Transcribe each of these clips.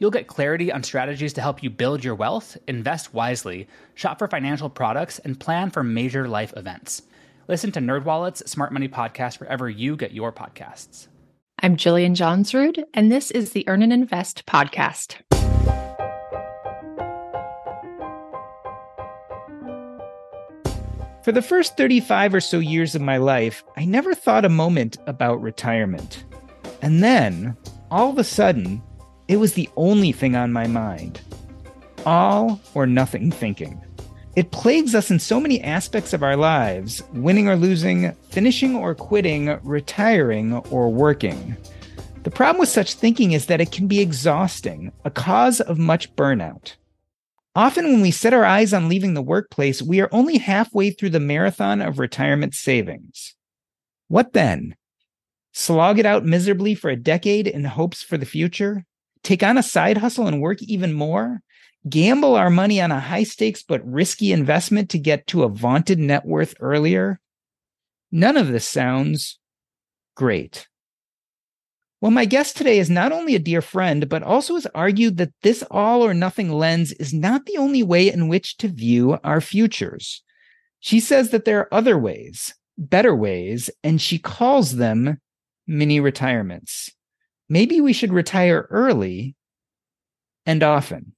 You'll get clarity on strategies to help you build your wealth, invest wisely, shop for financial products, and plan for major life events. Listen to NerdWallet's Smart Money Podcast wherever you get your podcasts. I'm Jillian Johnsrud, and this is the Earn and Invest podcast. For the first 35 or so years of my life, I never thought a moment about retirement. And then, all of a sudden, it was the only thing on my mind. All or nothing thinking. It plagues us in so many aspects of our lives winning or losing, finishing or quitting, retiring or working. The problem with such thinking is that it can be exhausting, a cause of much burnout. Often, when we set our eyes on leaving the workplace, we are only halfway through the marathon of retirement savings. What then? Slog it out miserably for a decade in hopes for the future? Take on a side hustle and work even more? gamble our money on a high stakes but risky investment to get to a vaunted net worth earlier? None of this sounds great. Well, my guest today is not only a dear friend, but also has argued that this all or nothing lens is not the only way in which to view our futures. She says that there are other ways, better ways, and she calls them mini retirements. Maybe we should retire early and often.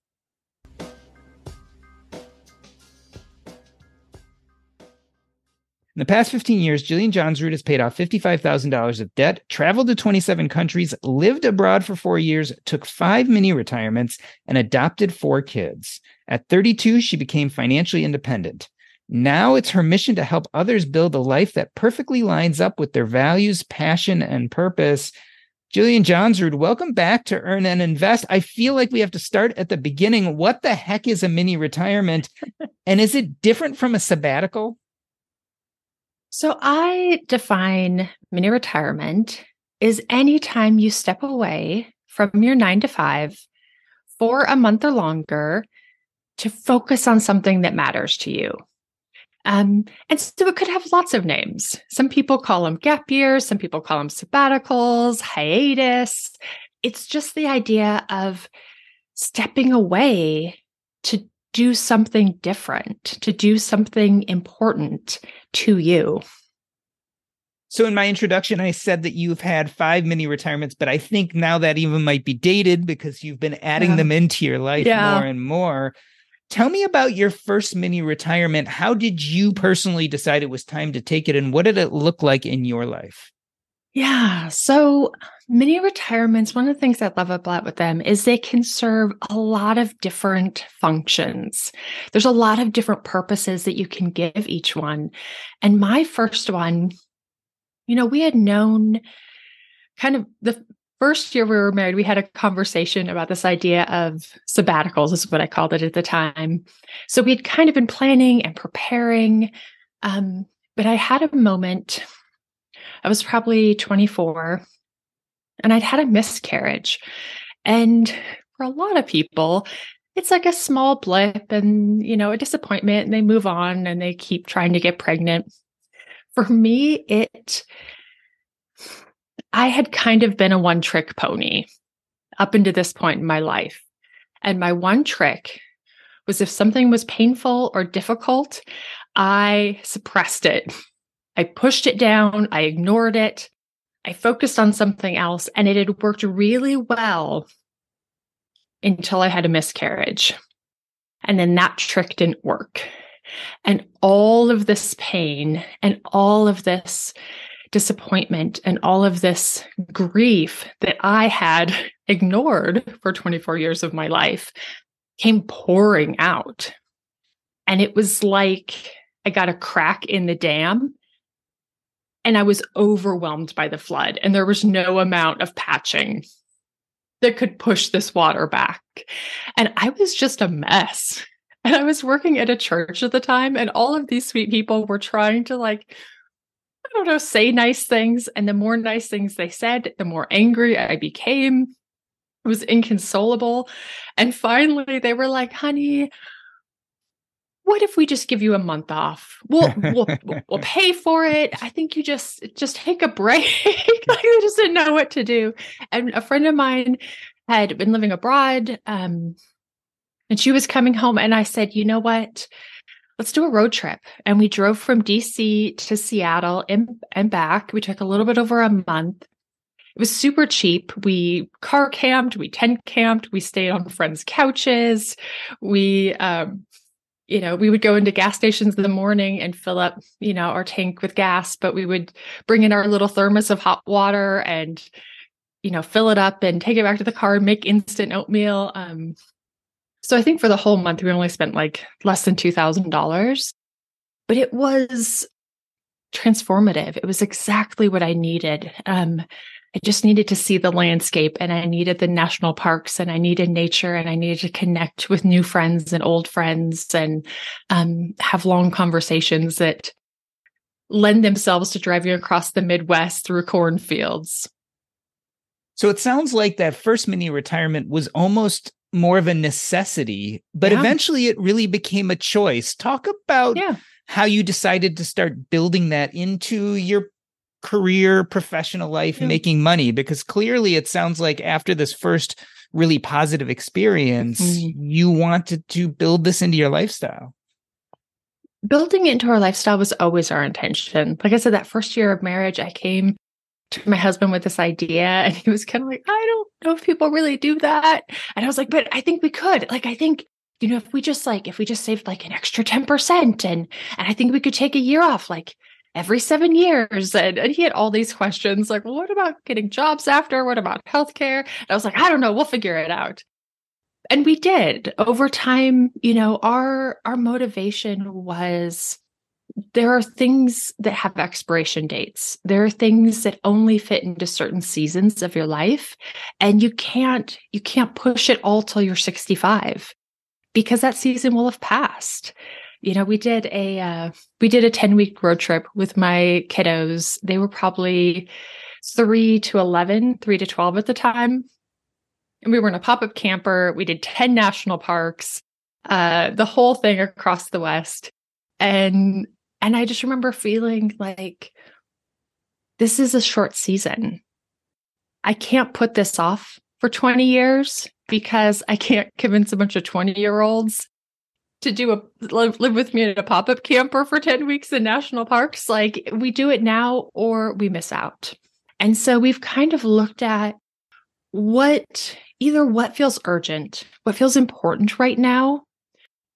In the past 15 years, Jillian Johnsrud has paid off $55,000 of debt, traveled to 27 countries, lived abroad for four years, took five mini retirements, and adopted four kids. At 32, she became financially independent. Now it's her mission to help others build a life that perfectly lines up with their values, passion, and purpose. Jillian Johnsrud, welcome back to Earn and Invest. I feel like we have to start at the beginning. What the heck is a mini retirement? and is it different from a sabbatical? So I define mini retirement is any time you step away from your nine to five for a month or longer to focus on something that matters to you. Um, and so it could have lots of names. Some people call them gap years, some people call them sabbaticals, hiatus. It's just the idea of stepping away to do something different, to do something important to you. So in my introduction, I said that you've had five mini retirements, but I think now that even might be dated because you've been adding yeah. them into your life yeah. more and more. Tell me about your first mini retirement. How did you personally decide it was time to take it, and what did it look like in your life? Yeah. So mini retirements, one of the things I love about with them is they can serve a lot of different functions. There's a lot of different purposes that you can give each one. And my first one, you know, we had known kind of the first year we were married, we had a conversation about this idea of sabbaticals, is what I called it at the time. So we'd kind of been planning and preparing. Um, but I had a moment, I was probably 24, and I'd had a miscarriage. And for a lot of people, it's like a small blip and, you know, a disappointment, and they move on and they keep trying to get pregnant. For me, it, I had kind of been a one trick pony up into this point in my life. And my one trick was if something was painful or difficult, I suppressed it. I pushed it down, I ignored it, I focused on something else, and it had worked really well until I had a miscarriage. And then that trick didn't work. And all of this pain and all of this disappointment and all of this grief that I had ignored for 24 years of my life came pouring out. And it was like I got a crack in the dam and I was overwhelmed by the flood, and there was no amount of patching that could push this water back. And I was just a mess. And I was working at a church at the time, and all of these sweet people were trying to, like, I don't know, say nice things. And the more nice things they said, the more angry I became. It was inconsolable. And finally, they were like, honey, what if we just give you a month off? We'll we'll, we'll pay for it. I think you just just take a break. like they just didn't know what to do. And a friend of mine had been living abroad, um, and she was coming home. And I said, you know what? Let's do a road trip. And we drove from DC to Seattle and, and back. We took a little bit over a month. It was super cheap. We car camped, we tent camped, we stayed on friends' couches. We um, you know, we would go into gas stations in the morning and fill up, you know, our tank with gas, but we would bring in our little thermos of hot water and, you know, fill it up and take it back to the car and make instant oatmeal. Um, so I think for the whole month, we only spent like less than $2,000, but it was transformative. It was exactly what I needed. Um, I just needed to see the landscape and I needed the national parks and I needed nature and I needed to connect with new friends and old friends and um, have long conversations that lend themselves to driving across the Midwest through cornfields. So it sounds like that first mini retirement was almost more of a necessity, but yeah. eventually it really became a choice. Talk about yeah. how you decided to start building that into your career, professional life, yeah. making money? Because clearly it sounds like after this first really positive experience, mm-hmm. you wanted to build this into your lifestyle. Building it into our lifestyle was always our intention. Like I said, that first year of marriage, I came my husband with this idea and he was kind of like, I don't know if people really do that. And I was like, but I think we could. Like, I think you know, if we just like, if we just saved like an extra 10% and, and I think we could take a year off, like every seven years. And, and he had all these questions like, well, what about getting jobs after? What about healthcare? And I was like, I don't know, we'll figure it out. And we did over time, you know, our our motivation was there are things that have expiration dates. There are things that only fit into certain seasons of your life and you can't you can't push it all till you're 65 because that season will have passed. You know we did a uh, we did a 10 week road trip with my kiddos. They were probably 3 to 11 3 to 12 at the time. And we were in a pop-up camper. We did 10 national parks uh, the whole thing across the west. And and i just remember feeling like this is a short season. I can't put this off for 20 years because i can't convince a bunch of 20 year olds to do a live, live with me in a pop-up camper for 10 weeks in national parks. Like we do it now or we miss out. And so we've kind of looked at what either what feels urgent what feels important right now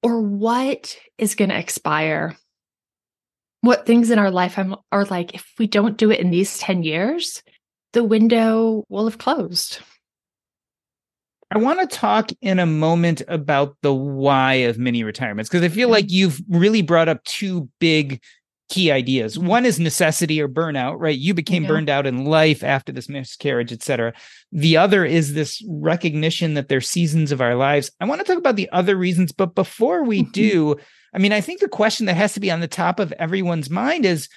or what is going to expire what things in our life are like if we don't do it in these 10 years the window will have closed I want to talk in a moment about the why of mini retirements because I feel like you've really brought up two big key ideas. One is necessity or burnout, right? You became yeah. burned out in life after this miscarriage, etc. The other is this recognition that there's seasons of our lives. I want to talk about the other reasons, but before we mm-hmm. do, I mean, I think the question that has to be on the top of everyone's mind is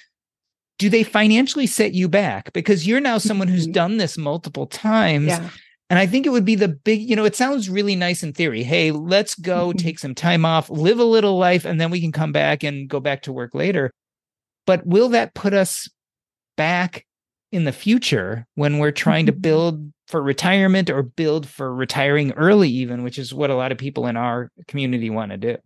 do they financially set you back? Because you're now someone who's mm-hmm. done this multiple times. Yeah. And I think it would be the big, you know, it sounds really nice in theory. Hey, let's go mm-hmm. take some time off, live a little life, and then we can come back and go back to work later. But will that put us back in the future when we're trying to mm-hmm. build for retirement or build for retiring early, even, which is what a lot of people in our community want to do?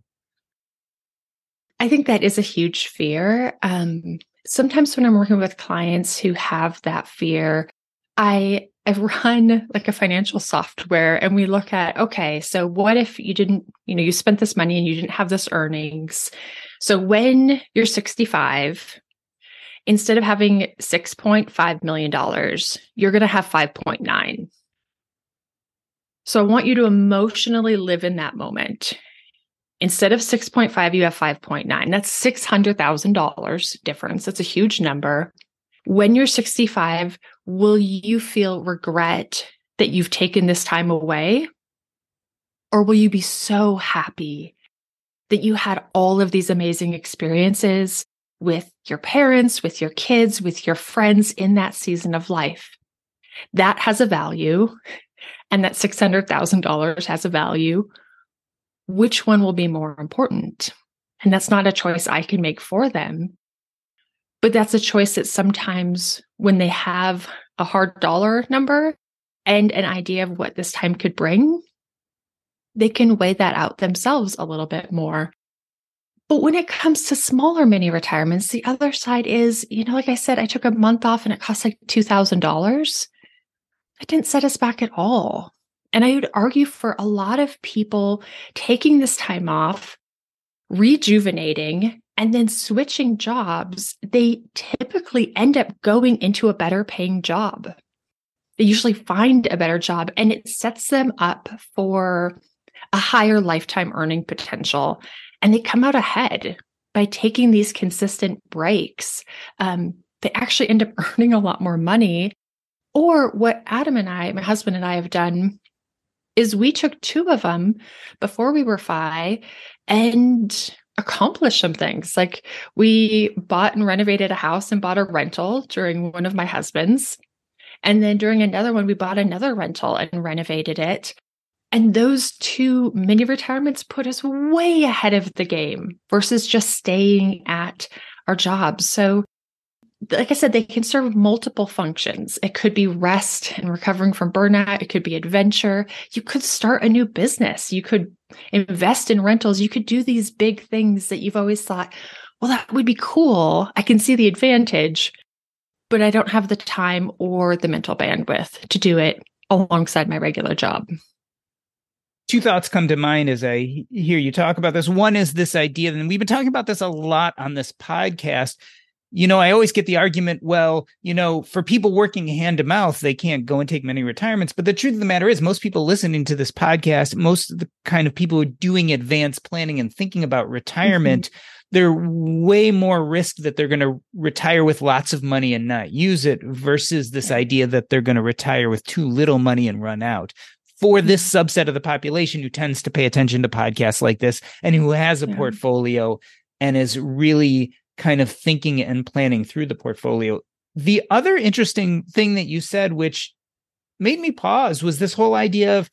I think that is a huge fear. Um, sometimes when I'm working with clients who have that fear, I I run like a financial software and we look at, okay, so what if you didn't, you know, you spent this money and you didn't have this earnings. So when you're 65, instead of having $6.5 million, you're going to have 5.9. So I want you to emotionally live in that moment. Instead of 6.5, you have 5.9. That's $600,000 difference. That's a huge number. When you're 65, will you feel regret that you've taken this time away? Or will you be so happy that you had all of these amazing experiences with your parents, with your kids, with your friends in that season of life? That has a value, and that $600,000 has a value. Which one will be more important? And that's not a choice I can make for them. But that's a choice that sometimes when they have a hard dollar number and an idea of what this time could bring, they can weigh that out themselves a little bit more. But when it comes to smaller mini retirements, the other side is, you know, like I said, I took a month off and it cost like $2,000. It didn't set us back at all. And I would argue for a lot of people taking this time off, rejuvenating, and then switching jobs, they typically end up going into a better paying job. They usually find a better job and it sets them up for a higher lifetime earning potential. And they come out ahead by taking these consistent breaks. Um, they actually end up earning a lot more money. Or what Adam and I, my husband and I, have done is we took two of them before we were FI and accomplished some things. Like we bought and renovated a house and bought a rental during one of my husband's. And then during another one, we bought another rental and renovated it. And those two mini retirements put us way ahead of the game versus just staying at our jobs. So like I said, they can serve multiple functions. It could be rest and recovering from burnout. It could be adventure. You could start a new business. You could invest in rentals. You could do these big things that you've always thought, well, that would be cool. I can see the advantage, but I don't have the time or the mental bandwidth to do it alongside my regular job. Two thoughts come to mind as I hear you talk about this. One is this idea, and we've been talking about this a lot on this podcast you know, I always get the argument, well, you know, for people working hand to mouth, they can't go and take mini retirements. But the truth of the matter is, most people listening to this podcast, most of the kind of people who are doing advanced planning and thinking about retirement, mm-hmm. they're way more risk that they're going to retire with lots of money and not use it versus this idea that they're going to retire with too little money and run out for this mm-hmm. subset of the population who tends to pay attention to podcasts like this and who has a yeah. portfolio and is really kind of thinking and planning through the portfolio. The other interesting thing that you said, which made me pause, was this whole idea of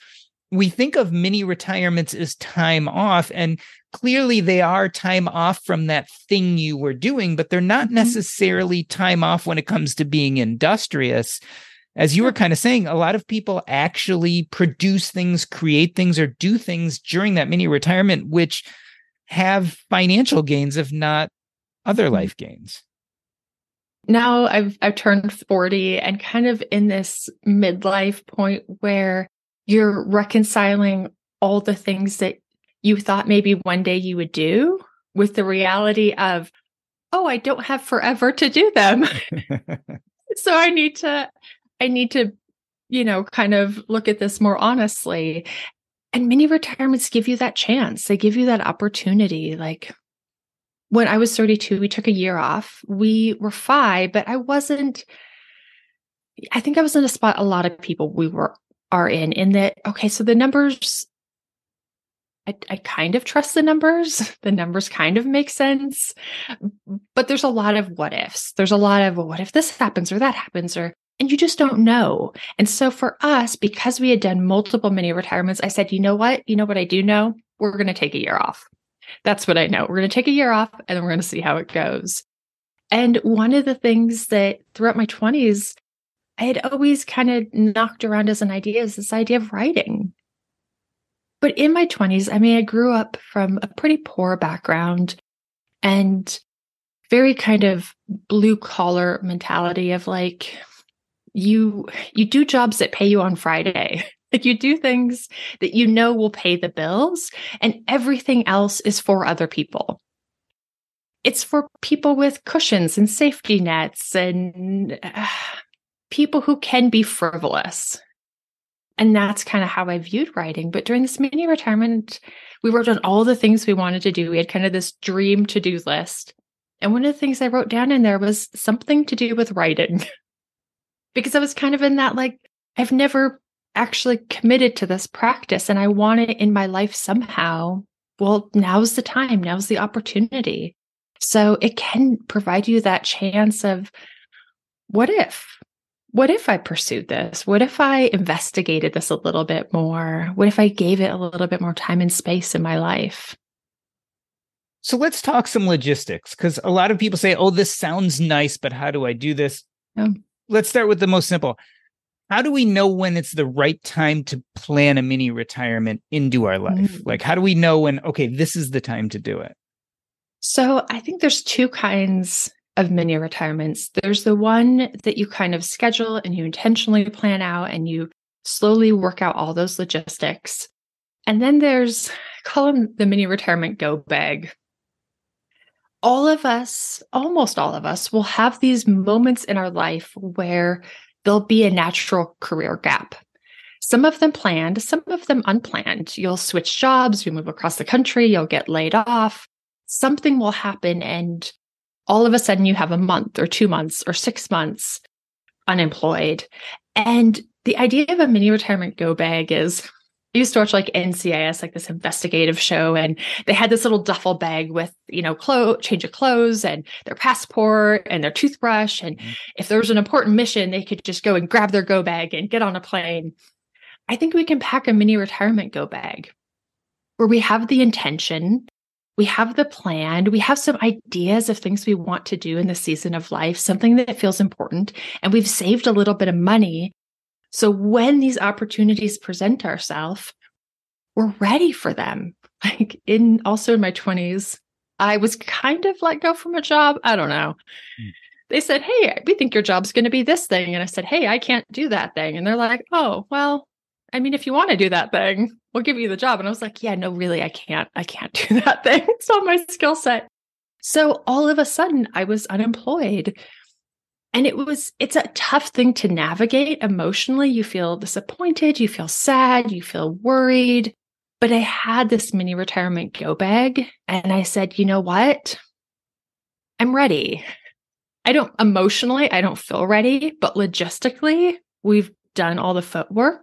we think of mini retirements as time off, and clearly they are time off from that thing you were doing, but they're not mm-hmm. necessarily time off when it comes to being industrious. As you were kind of saying, a lot of people actually produce things, create things, or do things during that mini retirement, which have financial gains, if not other mm-hmm. life gains? Now I've I've turned 40 and kind of in this midlife point where you're reconciling all the things that you thought maybe one day you would do with the reality of oh I don't have forever to do them. so I need to I need to you know kind of look at this more honestly. And mini retirements give you that chance. They give you that opportunity like when I was 32, we took a year off. We were fine, but I wasn't, I think I was in a spot a lot of people we were are in, in that, okay, so the numbers, I, I kind of trust the numbers. The numbers kind of make sense, but there's a lot of what ifs. There's a lot of, well, what if this happens or that happens or, and you just don't know. And so for us, because we had done multiple mini retirements, I said, you know what? You know what I do know? We're going to take a year off. That's what I know. We're going to take a year off and then we're going to see how it goes. And one of the things that throughout my 20s, I had always kind of knocked around as an idea is this idea of writing. But in my 20s, I mean, I grew up from a pretty poor background and very kind of blue collar mentality of like, you you do jobs that pay you on Friday. Like you do things that you know will pay the bills and everything else is for other people. It's for people with cushions and safety nets and uh, people who can be frivolous. And that's kind of how I viewed writing. But during this mini retirement, we wrote down all the things we wanted to do. We had kind of this dream to do list. And one of the things I wrote down in there was something to do with writing. because I was kind of in that, like, I've never actually committed to this practice and I want it in my life somehow. Well, now's the time, now's the opportunity. So it can provide you that chance of what if? What if I pursued this? What if I investigated this a little bit more? What if I gave it a little bit more time and space in my life? So let's talk some logistics because a lot of people say, oh, this sounds nice, but how do I do this? Yeah. Let's start with the most simple. How do we know when it's the right time to plan a mini retirement into our life? Mm. Like, how do we know when, okay, this is the time to do it? So I think there's two kinds of mini retirements. There's the one that you kind of schedule and you intentionally plan out and you slowly work out all those logistics. And then there's, call them the mini retirement go bag all of us, almost all of us, will have these moments in our life where there'll be a natural career gap. Some of them planned, some of them unplanned. You'll switch jobs, you move across the country, you'll get laid off. Something will happen, and all of a sudden you have a month or two months or six months unemployed. And the idea of a mini retirement go bag is I used to watch like NCIS, like this investigative show, and they had this little duffel bag with, you know, clothes, change of clothes and their passport and their toothbrush. And mm-hmm. if there was an important mission, they could just go and grab their go bag and get on a plane. I think we can pack a mini retirement go bag where we have the intention, we have the plan, we have some ideas of things we want to do in the season of life, something that feels important, and we've saved a little bit of money so when these opportunities present ourselves, we're ready for them. Like in also in my 20s, I was kind of let go from a job. I don't know. Mm. They said, Hey, we think your job's going to be this thing. And I said, Hey, I can't do that thing. And they're like, Oh, well, I mean, if you want to do that thing, we'll give you the job. And I was like, Yeah, no, really, I can't. I can't do that thing. It's not my skill set. So all of a sudden, I was unemployed and it was, it's a tough thing to navigate emotionally. You feel disappointed, you feel sad, you feel worried. But I had this mini retirement go bag and I said, you know what? I'm ready. I don't emotionally, I don't feel ready, but logistically, we've done all the footwork.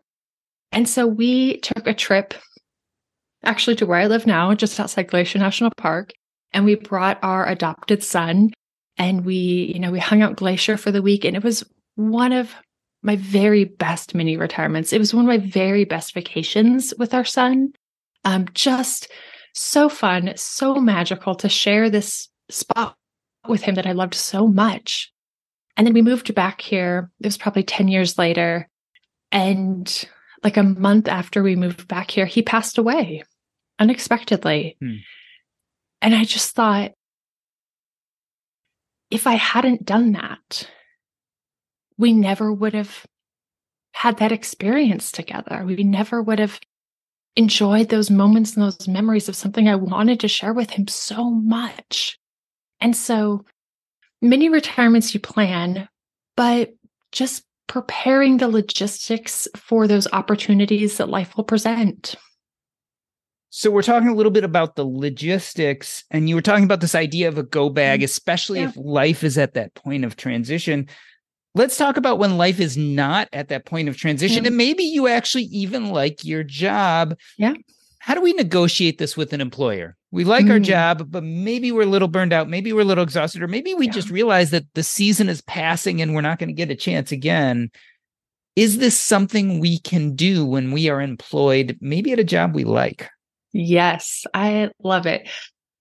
And so we took a trip actually to where I live now, just outside Glacier National Park. And we brought our adopted son and we, you know, we hung out Glacier for the week and it was one of my very best mini retirements. It was one of my very best vacations with our son. Um, just so fun, so magical to share this spot with him that I loved so much. And then we moved back here. It was probably 10 years later. And like a month after we moved back here, he passed away unexpectedly. Hmm. And I just thought, if I hadn't done that, we never would have had that experience together. We never would have enjoyed those moments and those memories of something I wanted to share with him so much. And so many retirements you plan, but just preparing the logistics for those opportunities that life will present. So we're talking a little bit about the logistics, and you were talking about this idea of a go bag, mm-hmm. especially yeah. if life is at that point of transition. Let's talk about when life is not at that point of transition, yeah. and maybe you actually even like your job. Yeah. How do we negotiate this with an employer? We like mm. our job, but maybe we're a little burned out. Maybe we're a little exhausted, or maybe we yeah. just realize that the season is passing and we're not going to get a chance again. Is this something we can do when we are employed, maybe at a job we like? Yes, I love it.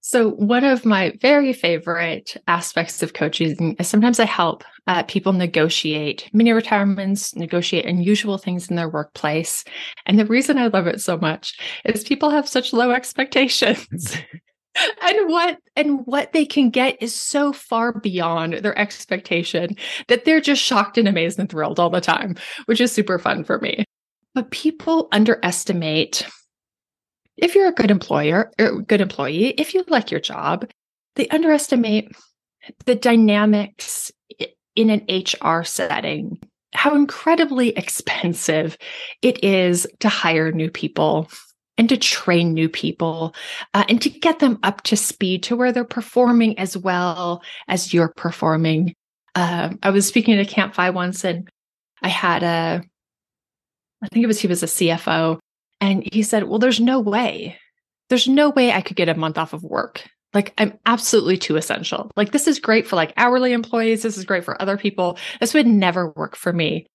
So, one of my very favorite aspects of coaching is sometimes I help uh, people negotiate mini retirements, negotiate unusual things in their workplace. And the reason I love it so much is people have such low expectations. and what and what they can get is so far beyond their expectation that they're just shocked and amazed and thrilled all the time, which is super fun for me. But people underestimate if you're a good employer or good employee, if you like your job, they underestimate the dynamics in an HR setting, how incredibly expensive it is to hire new people and to train new people uh, and to get them up to speed to where they're performing as well as you're performing. Uh, I was speaking at Camp FI once and I had a, I think it was he was a CFO, and he said, Well, there's no way, there's no way I could get a month off of work. Like, I'm absolutely too essential. Like, this is great for like hourly employees. This is great for other people. This would never work for me.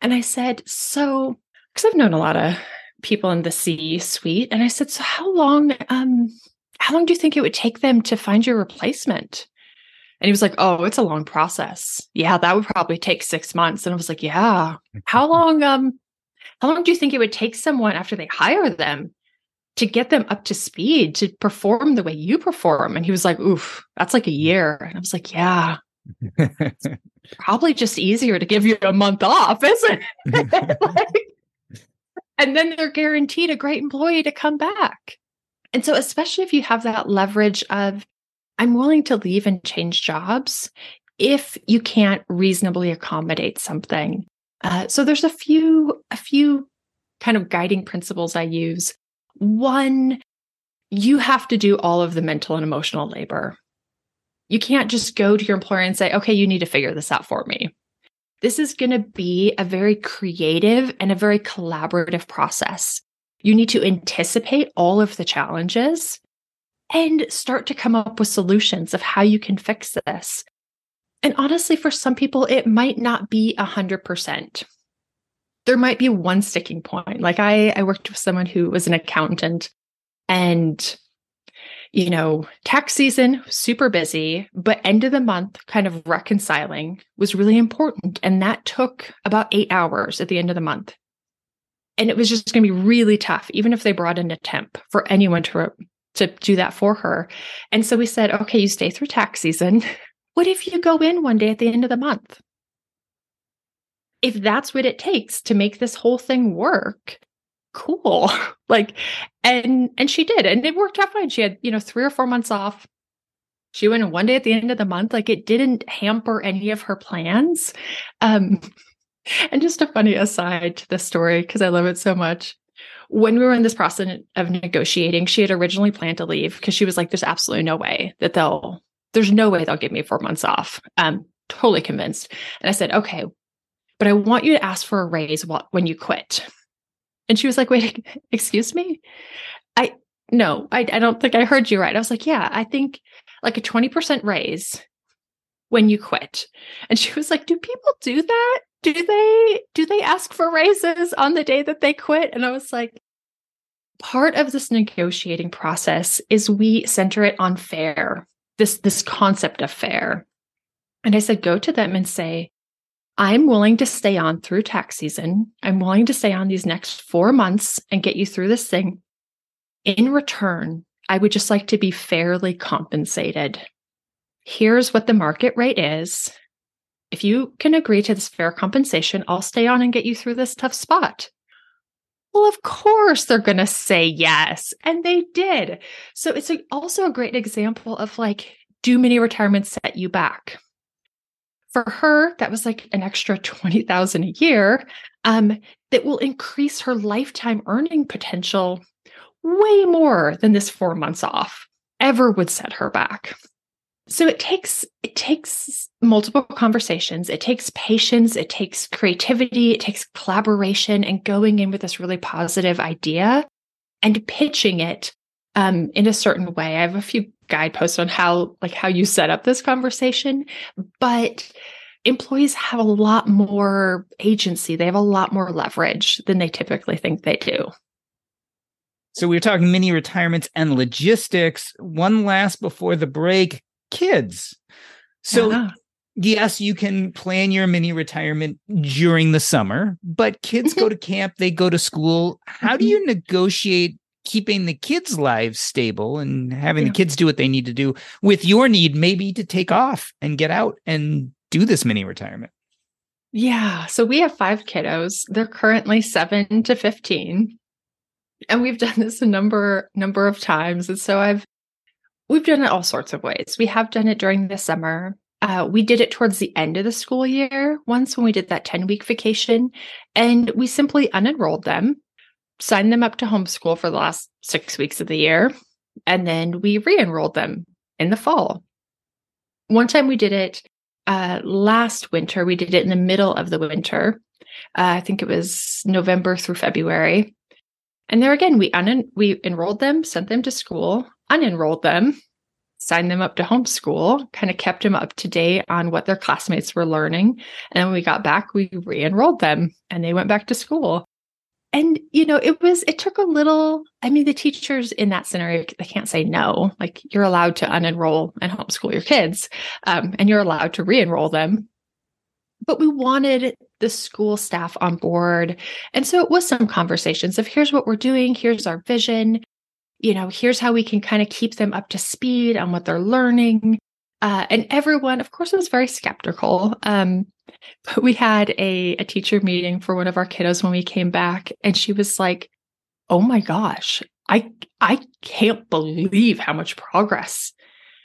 And I said, So, because I've known a lot of people in the C suite. And I said, So how long, um, how long do you think it would take them to find your replacement? And he was like, Oh, it's a long process. Yeah, that would probably take six months. And I was like, Yeah. How long, um, how long do you think it would take someone after they hire them to get them up to speed to perform the way you perform? And he was like, Oof, that's like a year. And I was like, Yeah. probably just easier to give you a month off, isn't it? like, and then they're guaranteed a great employee to come back. And so, especially if you have that leverage of, I'm willing to leave and change jobs if you can't reasonably accommodate something. Uh, so there's a few, a few kind of guiding principles I use. One, you have to do all of the mental and emotional labor. You can't just go to your employer and say, okay, you need to figure this out for me. This is going to be a very creative and a very collaborative process. You need to anticipate all of the challenges and start to come up with solutions of how you can fix this. And honestly, for some people, it might not be a hundred percent. There might be one sticking point. Like I, I worked with someone who was an accountant and you know, tax season, super busy, but end of the month kind of reconciling was really important. And that took about eight hours at the end of the month. And it was just going to be really tough, even if they brought in a temp for anyone to, to do that for her. And so we said, okay, you stay through tax season. What if you go in one day at the end of the month? If that's what it takes to make this whole thing work, cool. like, and and she did, and it worked out fine. She had, you know, three or four months off. She went in one day at the end of the month. Like it didn't hamper any of her plans. Um, and just a funny aside to the story, because I love it so much. When we were in this process of negotiating, she had originally planned to leave because she was like, there's absolutely no way that they'll, there's no way they'll give me four months off. Um, totally convinced. And I said, okay, but I want you to ask for a raise when you quit. And she was like, wait, excuse me? I, no, I, I don't think I heard you right. I was like, yeah, I think like a 20% raise when you quit. And she was like, do people do that? Do they, do they ask for raises on the day that they quit? And I was like, part of this negotiating process is we center it on fair, this, this concept of fair. And I said, go to them and say, I'm willing to stay on through tax season. I'm willing to stay on these next four months and get you through this thing. In return, I would just like to be fairly compensated. Here's what the market rate is. If you can agree to this fair compensation, I'll stay on and get you through this tough spot. Well, of course, they're going to say yes. And they did. So it's a, also a great example of like, do mini retirements set you back? For her, that was like an extra 20,000 a year um, that will increase her lifetime earning potential way more than this four months off ever would set her back. So it takes it takes multiple conversations, it takes patience, it takes creativity, it takes collaboration and going in with this really positive idea and pitching it um, in a certain way. I have a few guideposts on how like how you set up this conversation, but employees have a lot more agency. They have a lot more leverage than they typically think they do. So we are talking mini retirements and logistics. One last before the break, kids. So yeah. yes, you can plan your mini retirement during the summer, but kids go to camp, they go to school. How do mm-hmm. you negotiate keeping the kids' lives stable and having Yeah. the kids do what they need to do with your need maybe to take off and get out and do this mini retirement. Yeah. So we have five kiddos. They're currently seven to 15. And we've done this a number number of times. And so I've we've done it all sorts of ways. We have done it during the summer. Uh, we did it towards the end of the school year once when we did that 10 week vacation. And we simply unenrolled them, signed them up to homeschool for the last six weeks of the year. And then we re enrolled them in the fall. One time we did it uh, last winter. We did it in the middle of the winter. Uh, I think it was November through February. And there again, we un- we enrolled them, sent them to school, unenrolled them, signed them up to homeschool, kind of kept them up to date on what their classmates were learning. And when we got back, we re-enrolled them and they went back to school. And you know, it was it took a little. I mean, the teachers in that scenario they can't say no. Like you're allowed to unenroll and homeschool your kids, um, and you're allowed to re-enroll them. But we wanted the school staff on board, and so it was some conversations of here's what we're doing, here's our vision, you know, here's how we can kind of keep them up to speed on what they're learning. Uh, and everyone, of course, was very skeptical. Um, but we had a, a teacher meeting for one of our kiddos when we came back, and she was like, "Oh my gosh, I I can't believe how much progress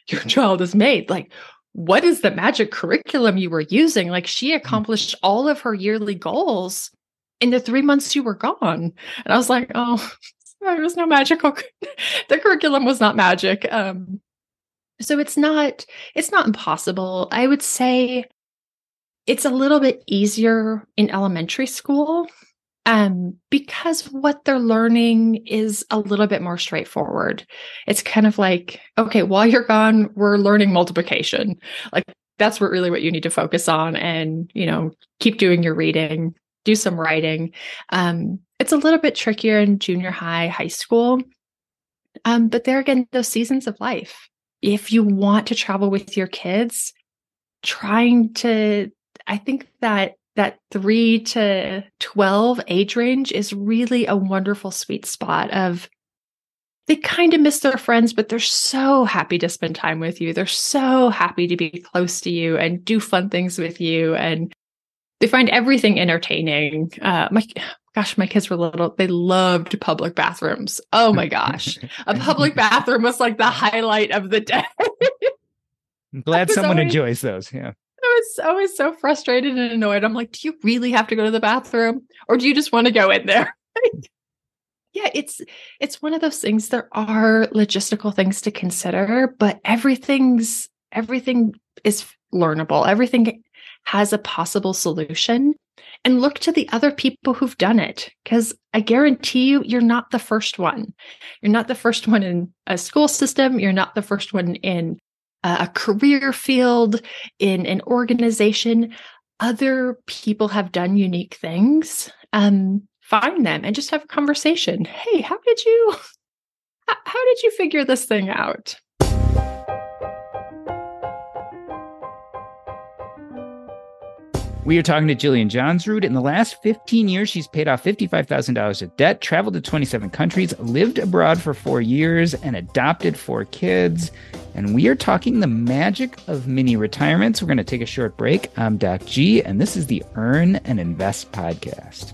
your child has made. Like, what is the magic curriculum you were using? Like, she accomplished all of her yearly goals in the three months you were gone." And I was like, "Oh." There was no magical. the curriculum was not magic. Um, so it's not. It's not impossible. I would say it's a little bit easier in elementary school um, because what they're learning is a little bit more straightforward. It's kind of like, okay, while you're gone, we're learning multiplication. Like that's what really what you need to focus on, and you know, keep doing your reading, do some writing. Um, it's a little bit trickier in junior high, high school. Um, but there again, those seasons of life. If you want to travel with your kids, trying to, I think that that three to 12 age range is really a wonderful sweet spot of they kind of miss their friends, but they're so happy to spend time with you. They're so happy to be close to you and do fun things with you. And they find everything entertaining. Uh, my gosh, my kids were little. They loved public bathrooms. Oh my gosh. a public bathroom was like the highlight of the day. I'm glad someone always- enjoys those. Yeah. I was always so frustrated and annoyed. I'm like, do you really have to go to the bathroom or do you just want to go in there? yeah, it's it's one of those things. There are logistical things to consider, but everything's everything is learnable. Everything has a possible solution. And look to the other people who've done it because I guarantee you, you're not the first one. You're not the first one in a school system. You're not the first one in a career field, in an organization. Other people have done unique things. Um, find them and just have a conversation. Hey, how did you how, how did you figure this thing out? We are talking to Jillian Johnsrud. In the last 15 years, she's paid off $55,000 of debt, traveled to 27 countries, lived abroad for four years, and adopted four kids. And we are talking the magic of mini retirements. We're going to take a short break. I'm Doc G, and this is the Earn and Invest podcast.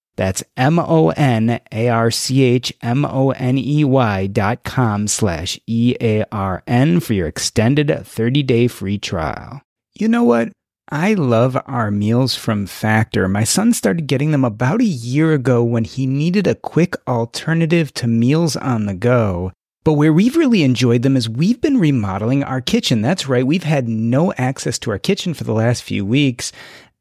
That's M O N A R C H M O N E Y dot com slash E A R N for your extended 30 day free trial. You know what? I love our meals from Factor. My son started getting them about a year ago when he needed a quick alternative to meals on the go. But where we've really enjoyed them is we've been remodeling our kitchen. That's right, we've had no access to our kitchen for the last few weeks.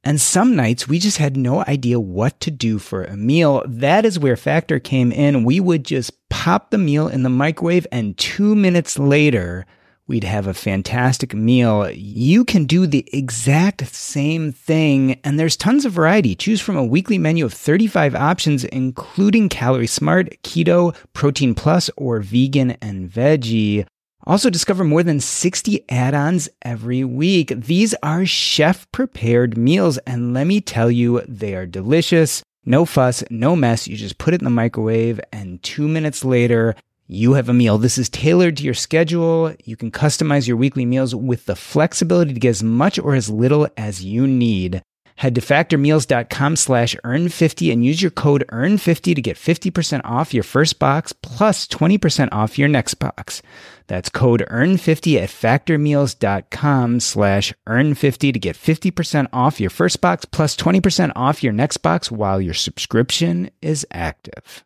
And some nights we just had no idea what to do for a meal. That is where Factor came in. We would just pop the meal in the microwave, and two minutes later, we'd have a fantastic meal. You can do the exact same thing, and there's tons of variety. Choose from a weekly menu of 35 options, including Calorie Smart, Keto, Protein Plus, or Vegan and Veggie. Also, discover more than 60 add ons every week. These are chef prepared meals, and let me tell you, they are delicious. No fuss, no mess. You just put it in the microwave, and two minutes later, you have a meal. This is tailored to your schedule. You can customize your weekly meals with the flexibility to get as much or as little as you need. Head to factormeals.com slash earn50 and use your code earn50 to get 50% off your first box plus 20% off your next box. That's code earn50 at factormeals.com slash earn50 to get 50% off your first box plus 20% off your next box while your subscription is active.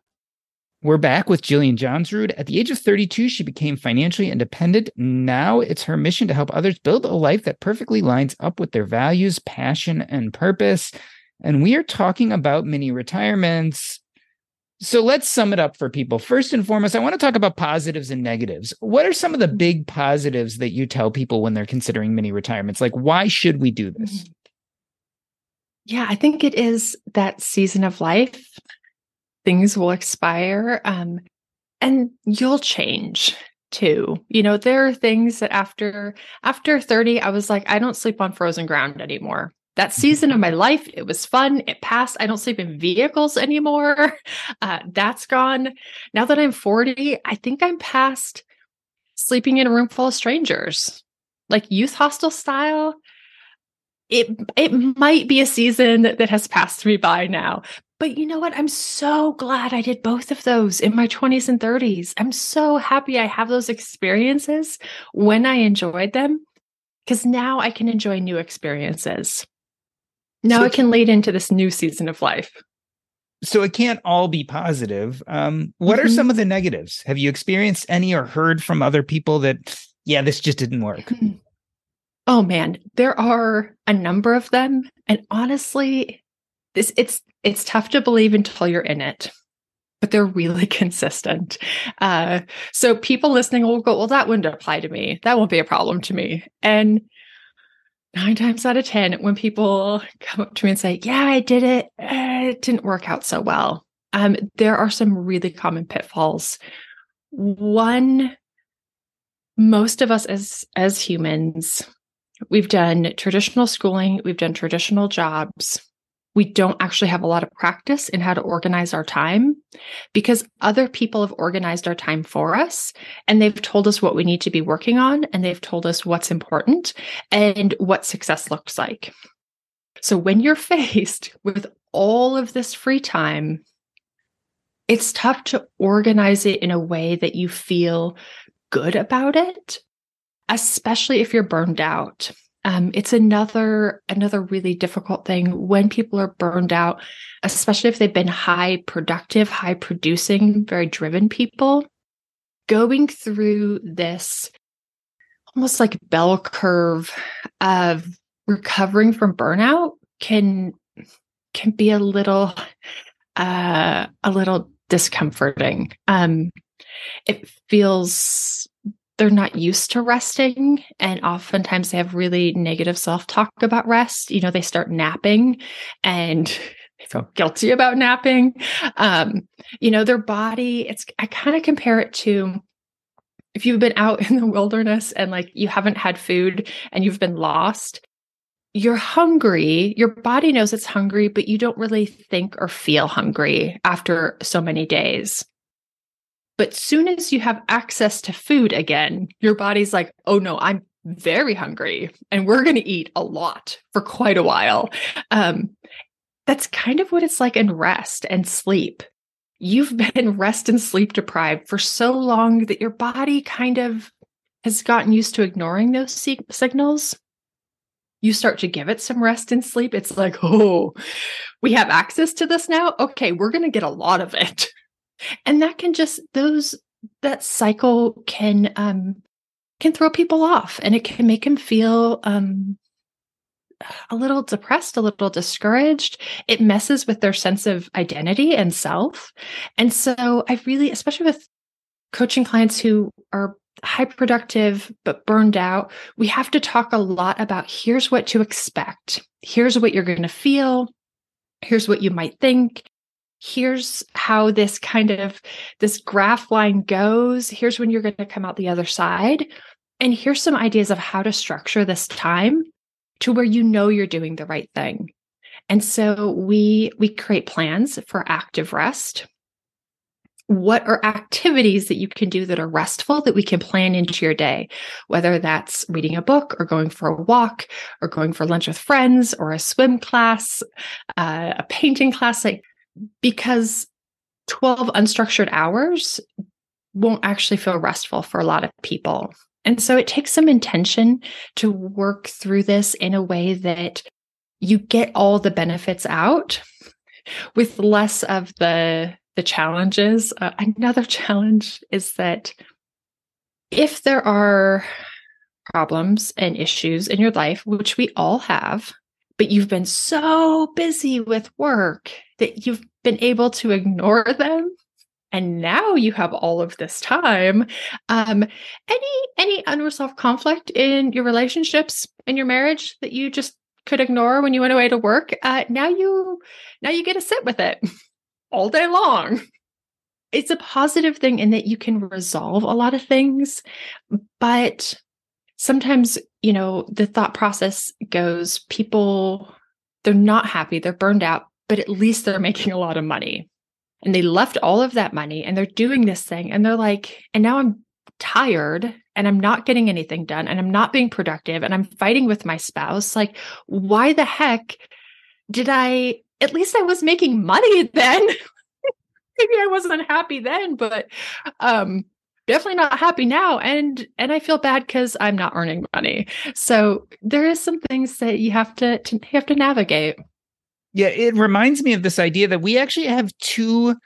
We're back with Jillian Johnsrud. At the age of 32, she became financially independent. Now it's her mission to help others build a life that perfectly lines up with their values, passion, and purpose. And we are talking about mini retirements. So let's sum it up for people. First and foremost, I want to talk about positives and negatives. What are some of the big positives that you tell people when they're considering mini retirements? Like, why should we do this? Mm-hmm. Yeah, I think it is that season of life things will expire um, and you'll change too. You know there are things that after after 30 i was like i don't sleep on frozen ground anymore. That mm-hmm. season of my life it was fun it passed i don't sleep in vehicles anymore. Uh, that's gone. Now that i'm 40 i think i'm past sleeping in a room full of strangers. Like youth hostel style it it might be a season that has passed me by now but you know what? I'm so glad I did both of those in my 20s and 30s. I'm so happy I have those experiences when I enjoyed them because now I can enjoy new experiences. Now so, I can lead into this new season of life. So it can't all be positive. Um, what mm-hmm. are some of the negatives? Have you experienced any or heard from other people that, yeah, this just didn't work? Oh man, there are a number of them. And honestly, this it's it's tough to believe until you're in it but they're really consistent. Uh, so people listening will go well that wouldn't apply to me. That won't be a problem to me. And nine times out of ten when people come up to me and say yeah i did it. Uh, it didn't work out so well. Um, there are some really common pitfalls. One most of us as as humans we've done traditional schooling we've done traditional jobs we don't actually have a lot of practice in how to organize our time because other people have organized our time for us and they've told us what we need to be working on and they've told us what's important and what success looks like. So when you're faced with all of this free time, it's tough to organize it in a way that you feel good about it, especially if you're burned out um, it's another another really difficult thing when people are burned out especially if they've been high productive high producing very driven people. Going through this almost like bell curve of recovering from burnout can can be a little uh a little discomforting. Um it feels they're not used to resting and oftentimes they have really negative self-talk about rest. You know they start napping and they feel guilty about napping. Um you know their body it's i kind of compare it to if you've been out in the wilderness and like you haven't had food and you've been lost you're hungry. Your body knows it's hungry but you don't really think or feel hungry after so many days but soon as you have access to food again, your body's like, oh no, I'm very hungry and we're going to eat a lot for quite a while. Um, that's kind of what it's like in rest and sleep. You've been rest and sleep deprived for so long that your body kind of has gotten used to ignoring those sig- signals. You start to give it some rest and sleep. It's like, oh, we have access to this now. Okay, we're going to get a lot of it. and that can just those that cycle can um can throw people off and it can make them feel um a little depressed, a little discouraged. It messes with their sense of identity and self. And so I really, especially with coaching clients who are high productive but burned out, we have to talk a lot about here's what to expect. Here's what you're going to feel. Here's what you might think here's how this kind of this graph line goes. Here's when you're going to come out the other side. And here's some ideas of how to structure this time to where you know you're doing the right thing. And so we we create plans for active rest. What are activities that you can do that are restful that we can plan into your day? Whether that's reading a book or going for a walk or going for lunch with friends or a swim class uh, a painting class like because 12 unstructured hours won't actually feel restful for a lot of people. And so it takes some intention to work through this in a way that you get all the benefits out with less of the the challenges. Uh, another challenge is that if there are problems and issues in your life, which we all have, but you've been so busy with work that you've been able to ignore them. And now you have all of this time. Um any any unresolved conflict in your relationships in your marriage that you just could ignore when you went away to work? Uh now you now you get to sit with it all day long. It's a positive thing in that you can resolve a lot of things but sometimes you know the thought process goes people they're not happy they're burned out but at least they're making a lot of money. And they left all of that money and they're doing this thing. And they're like, and now I'm tired and I'm not getting anything done and I'm not being productive and I'm fighting with my spouse. Like, why the heck did I? At least I was making money then. Maybe I wasn't happy then, but um definitely not happy now and and i feel bad because i'm not earning money so there is some things that you have to, to you have to navigate yeah, it reminds me of this idea that we actually have two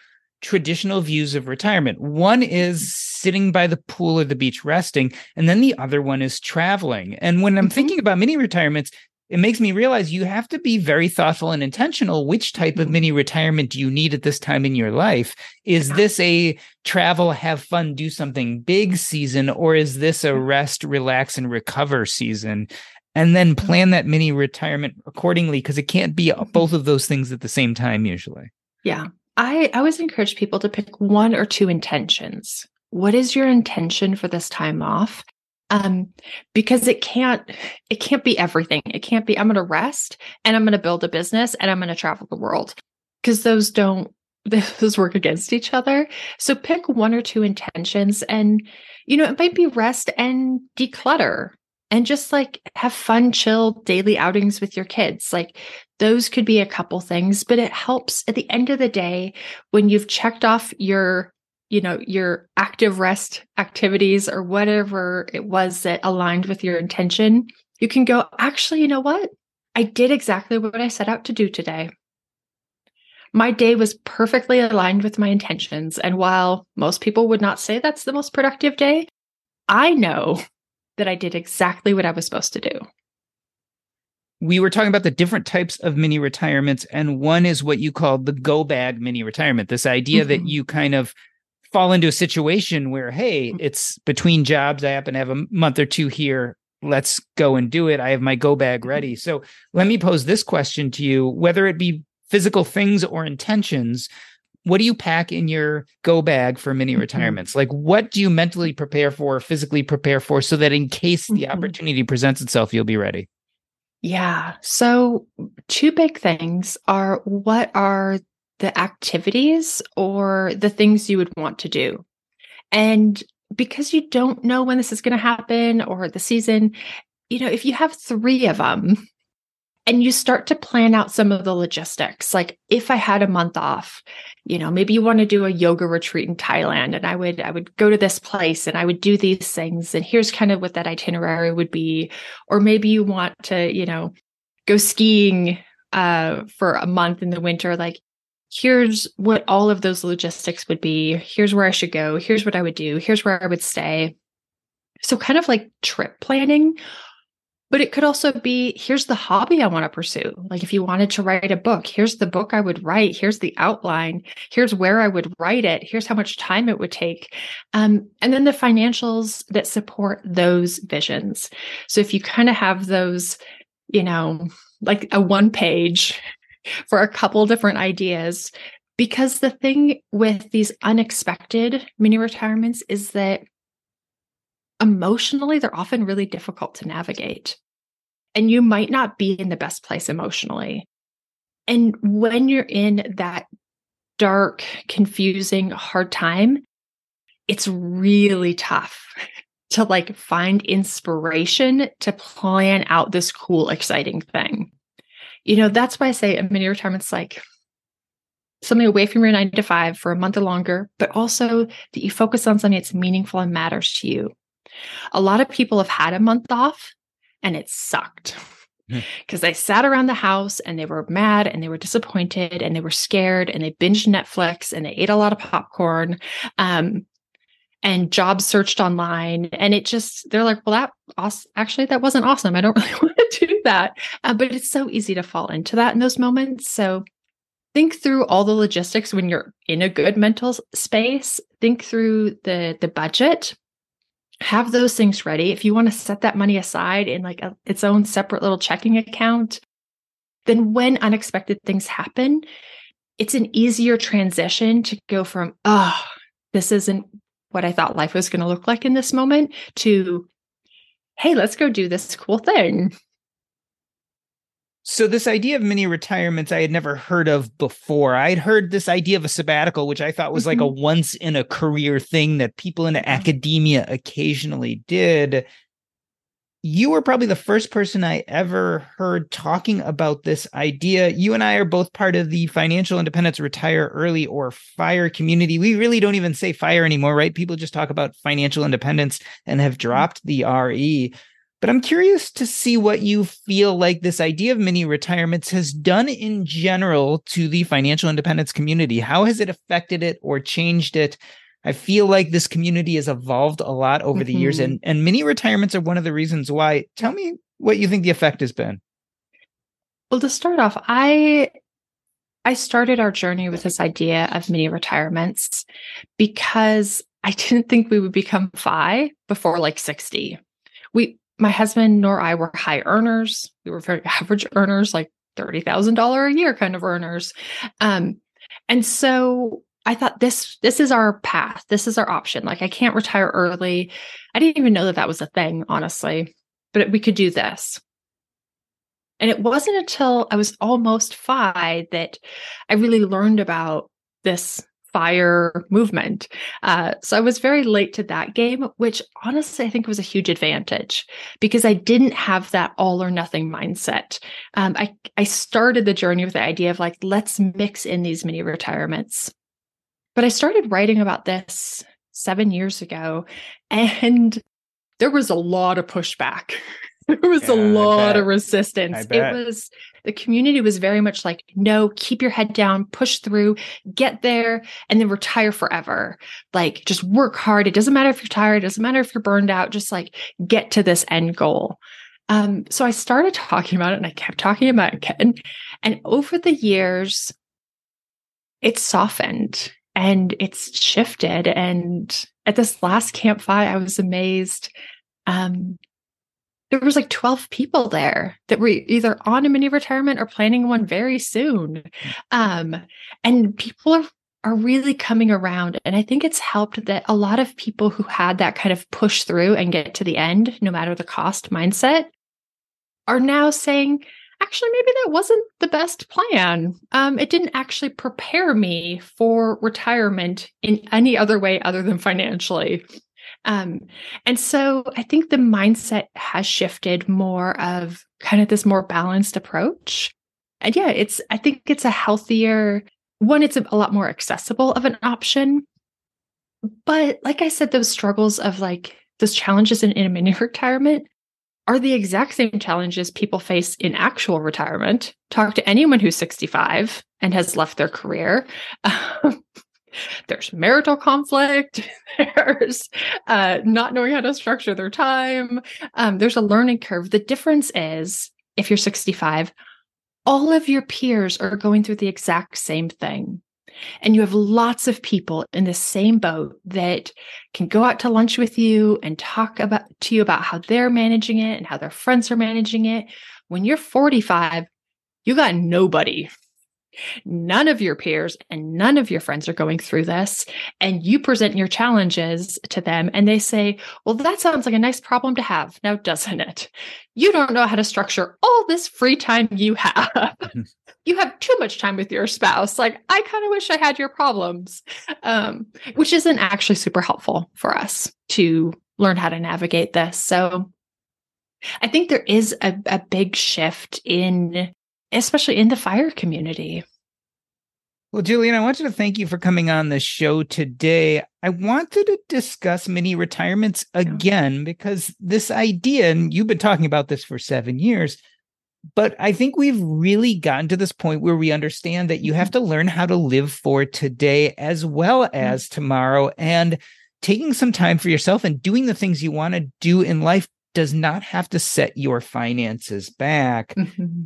traditional views of retirement. One is sitting by the pool or the beach resting, and then the other one is traveling. And when I'm mm-hmm. thinking about mini retirements, it makes me realize you have to be very thoughtful and intentional. Which type of mini retirement do you need at this time in your life? Is this a travel, have fun, do something big season, or is this a rest, relax, and recover season? and then mm-hmm. plan that mini retirement accordingly because it can't be mm-hmm. both of those things at the same time usually. Yeah. I, I always encourage people to pick one or two intentions. What is your intention for this time off? Um, because it can't it can't be everything. It can't be I'm gonna rest and I'm gonna build a business and I'm gonna travel the world. Because those don't those work against each other. So pick one or two intentions and you know, it might be rest and declutter and just like have fun, chill daily outings with your kids. Like those could be a couple things, but it helps at the end of the day when you've checked off your, you know, your active rest activities or whatever it was that aligned with your intention. You can go, actually, you know what? I did exactly what I set out to do today. My day was perfectly aligned with my intentions. And while most people would not say that's the most productive day, I know that I did exactly what I was supposed to do. We were talking about the different types of mini retirements, and one is what you called the go bag mini retirement. This idea mm-hmm. that you kind of fall into a situation where, hey, mm. it's between jobs. I happen to have a month or two here. Let's go and do it. I have my go bag mm-hmm. ready. So let me pose this question to you whether it be physical things or intentions, what do you pack in your go bag for mini mm-hmm. retirements? Like, what do you mentally prepare for, physically prepare for, so that in case the mm-hmm. opportunity presents itself, you'll be ready? Yeah. So, two big things are what are the activities or the things you would want to do? And because you don't know when this is going to happen or the season, you know, if you have three of them, and you start to plan out some of the logistics like if i had a month off you know maybe you want to do a yoga retreat in thailand and i would i would go to this place and i would do these things and here's kind of what that itinerary would be or maybe you want to you know go skiing uh for a month in the winter like here's what all of those logistics would be here's where i should go here's what i would do here's where i would stay so kind of like trip planning but it could also be here's the hobby I want to pursue. Like if you wanted to write a book, here's the book I would write. Here's the outline. Here's where I would write it. Here's how much time it would take. Um, and then the financials that support those visions. So if you kind of have those, you know, like a one page for a couple different ideas, because the thing with these unexpected mini retirements is that emotionally, they're often really difficult to navigate. And you might not be in the best place emotionally. And when you're in that dark, confusing, hard time, it's really tough to like find inspiration to plan out this cool, exciting thing. You know, that's why I say a mini retirement's like something away from your nine to five for a month or longer, but also that you focus on something that's meaningful and matters to you. A lot of people have had a month off and it sucked because hmm. they sat around the house and they were mad and they were disappointed and they were scared and they binged Netflix and they ate a lot of popcorn. Um, and job searched online. And it just they're like well that actually that wasn't awesome. I don't really want to do that. Uh, but it's so easy to fall into that in those moments. So think through all the logistics when you're in a good mental space. Think through the the budget. Have those things ready. If you want to set that money aside in like a, its own separate little checking account, then when unexpected things happen, it's an easier transition to go from, oh, this isn't what I thought life was going to look like in this moment to, hey, let's go do this cool thing. So this idea of mini retirements I had never heard of before. I'd heard this idea of a sabbatical, which I thought was mm-hmm. like a mm-hmm. once in a career thing that people in academia occasionally did. You were probably the first person I ever heard talking about this idea. You and I are both part of the financial independence retire early or fire community. We really don't even say fire anymore, right? People just talk about financial independence and have mm-hmm. dropped the RE. But I'm curious to see what you feel like this idea of mini retirements has done in general to the financial independence community. How has it affected it or changed it? I feel like this community has evolved a lot over mm-hmm. the years, mm-hmm. and, and mini retirements are one of the reasons why. Tell me what you think the effect has been. Well, to start off, I I started our journey with this idea of mini retirements because I didn't think we would become FI before like 60. We my husband nor I were high earners. We were very average earners, like $30,000 a year kind of earners. Um, and so I thought this this is our path. This is our option. Like I can't retire early. I didn't even know that that was a thing, honestly. But we could do this. And it wasn't until I was almost FI that I really learned about this fire movement. Uh, so I was very late to that game, which honestly I think was a huge advantage because I didn't have that all or nothing mindset. Um, I I started the journey with the idea of like let's mix in these mini retirements, but I started writing about this seven years ago, and there was a lot of pushback. there was Yeah, a lot of resistance. It was the community was very much like, no, keep your head down, push through, get there, and then retire forever. Like just work hard. It doesn't matter if you're tired, it doesn't matter if you're burned out, just like get to this end goal. Um, so I started talking about it and I kept talking about it. And, and over the years, it softened and it's shifted. And at this last Camp FI, I was amazed. Um, there was like 12 people there that were either on a mini retirement or planning one very soon. Um, and people are are really coming around. And I think it's helped that a lot of people who had that kind of push through and get to the end, no matter the cost mindset, are now saying, actually, maybe that wasn't the best plan. Um, it didn't actually prepare me for retirement in any other way other than financially. Um, and so I think the mindset has shifted more of kind of this more balanced approach. And yeah, it's, I think it's a healthier one, it's a, a lot more accessible of an option. But like I said, those struggles of like those challenges in, in a mini retirement are the exact same challenges people face in actual retirement. Talk to anyone who's 65 and has left their career. Um, there's marital conflict. There's uh, not knowing how to structure their time. Um, there's a learning curve. The difference is if you're 65, all of your peers are going through the exact same thing. And you have lots of people in the same boat that can go out to lunch with you and talk about to you about how they're managing it and how their friends are managing it. When you're 45, you got nobody. None of your peers and none of your friends are going through this. And you present your challenges to them, and they say, Well, that sounds like a nice problem to have. Now, doesn't it? You don't know how to structure all this free time you have. you have too much time with your spouse. Like, I kind of wish I had your problems, um, which isn't actually super helpful for us to learn how to navigate this. So, I think there is a, a big shift in especially in the fire community. Well, Jillian, I wanted to thank you for coming on the show today. I wanted to discuss mini retirements again because this idea, and you've been talking about this for seven years, but I think we've really gotten to this point where we understand that you have to learn how to live for today as well as tomorrow. And taking some time for yourself and doing the things you want to do in life does not have to set your finances back. Mm-hmm.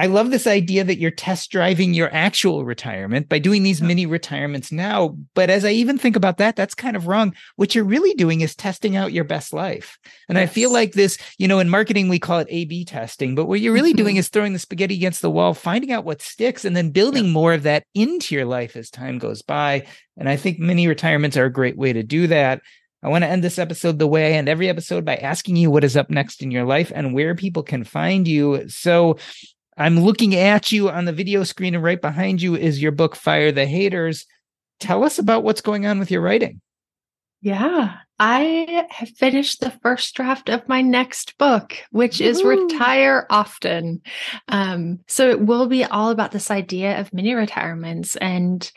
I love this idea that you're test driving your actual retirement by doing these mini retirements now. But as I even think about that, that's kind of wrong. What you're really doing is testing out your best life. And I feel like this, you know, in marketing, we call it A B testing. But what you're really doing Mhm. is throwing the spaghetti against the wall, finding out what sticks, and then building more of that into your life as time goes by. And I think mini retirements are a great way to do that. I want to end this episode the way I end every episode by asking you what is up next in your life and where people can find you. So I'm looking at you on the video screen, and right behind you is your book, Fire the Haters. Tell us about what's going on with your writing. Yeah, I have finished the first draft of my next book, which is. Retire Often. Um, so it will be all about this idea of mini retirements. And,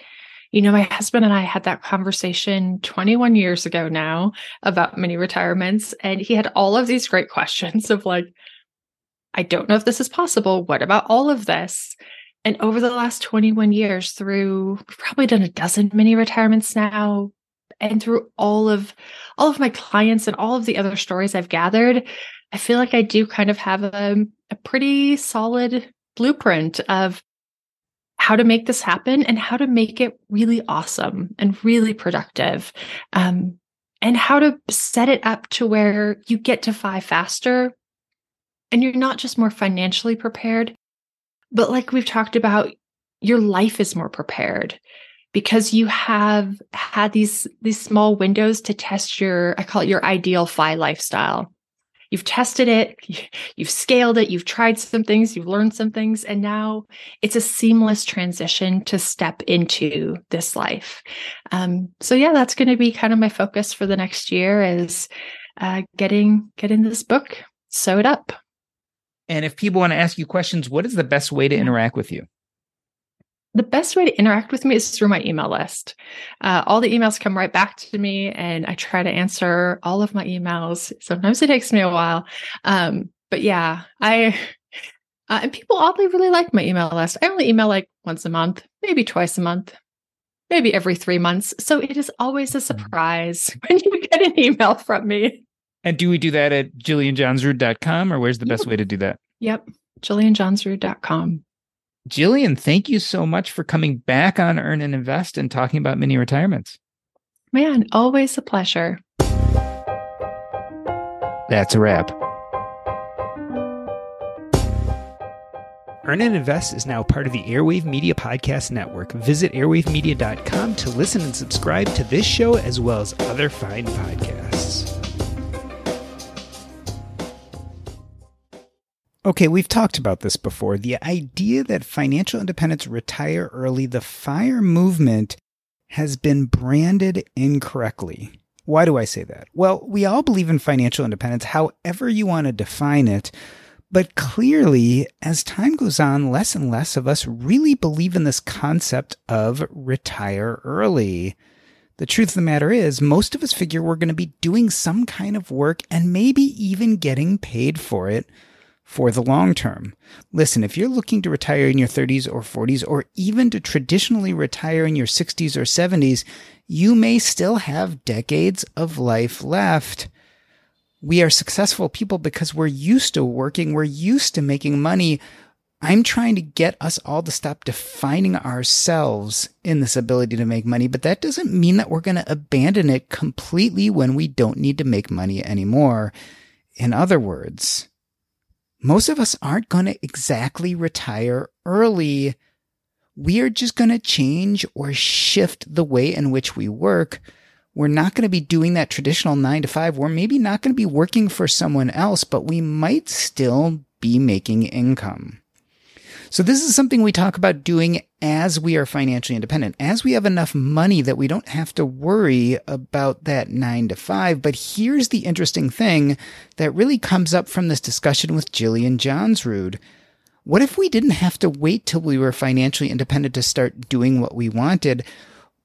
you know, my husband and I had that conversation 21 years ago now about mini retirements. And he had all of these great questions of like, I don't know if this is possible. What about all of this? And over the last 21 years, through we've probably done a dozen mini retirements now, and through all of all of my clients and all of the other stories I've gathered, I feel like I do kind of have a, a pretty solid blueprint of how to make this happen and how to make it really awesome and really productive. Um, and how to set it up to where you get to FI faster and you're not just more financially prepared, but like we've talked about, your life is more prepared because you have had these these small windows to test your I call it your ideal FI lifestyle. You've tested it, you've scaled it, you've tried some things, you've learned some things, and now it's a seamless transition to step into this life. Um, so yeah, that's going to be kind of my focus for the next year is uh, getting getting this book sewed up. And if people want to ask you questions, what is the best way to interact with you? the best way to interact with me is through my email list. Uh, all the emails come right back to me, and I try to answer all of my emails. Sometimes it takes me a while, um, but yeah, I uh, and people oddly really like my email list. I only email like once a month, maybe twice a month, maybe every three months. So it is always a mm-hmm. surprise when you get an email from me. And do we do that at jillianjohnsrud.com or where's the best way to do that? Yep. jillianjohnsrud.com. Jillian, thank you so much for coming back on Earn and Invest and talking about mini retirements. Man, always a pleasure. That's a wrap. Earn and Invest is now part of the Airwave Media Podcast Network. Visit airwavemedia.com to listen and subscribe to this show as well as other fine podcasts. Okay, we've talked about this before. The idea that financial independence retire early, the FIRE movement has been branded incorrectly. Why do I say that? Well, we all believe in financial independence, however you want to define it. But clearly, as time goes on, less and less of us really believe in this concept of retire early. The truth of the matter is, most of us figure we're going to be doing some kind of work and maybe even getting paid for it for the long term. Listen, if you're looking to retire in your 30s or 40s, or even to traditionally retire in your 60s or 70s, you may still have decades of life left we are successful people because we're used to working, we're used to making money. I'm trying to get us all to stop defining ourselves in this ability to make money, but that doesn't mean that we're going to abandon it completely when we don't need to make money anymore. In other words, most of us aren't going to exactly retire early. We are just going to change or shift the way in which we work we're not going to be doing that traditional nine to five. We're maybe not going to be working for someone else, but we might still be making income. So this is something we talk about doing as we are financially independent, as we have enough money that we don't have to worry about that nine to five. But here's the interesting thing that really comes up from this discussion with Jillian Johnsrud. What if we didn't have to wait till we were financially independent to start doing what we wanted?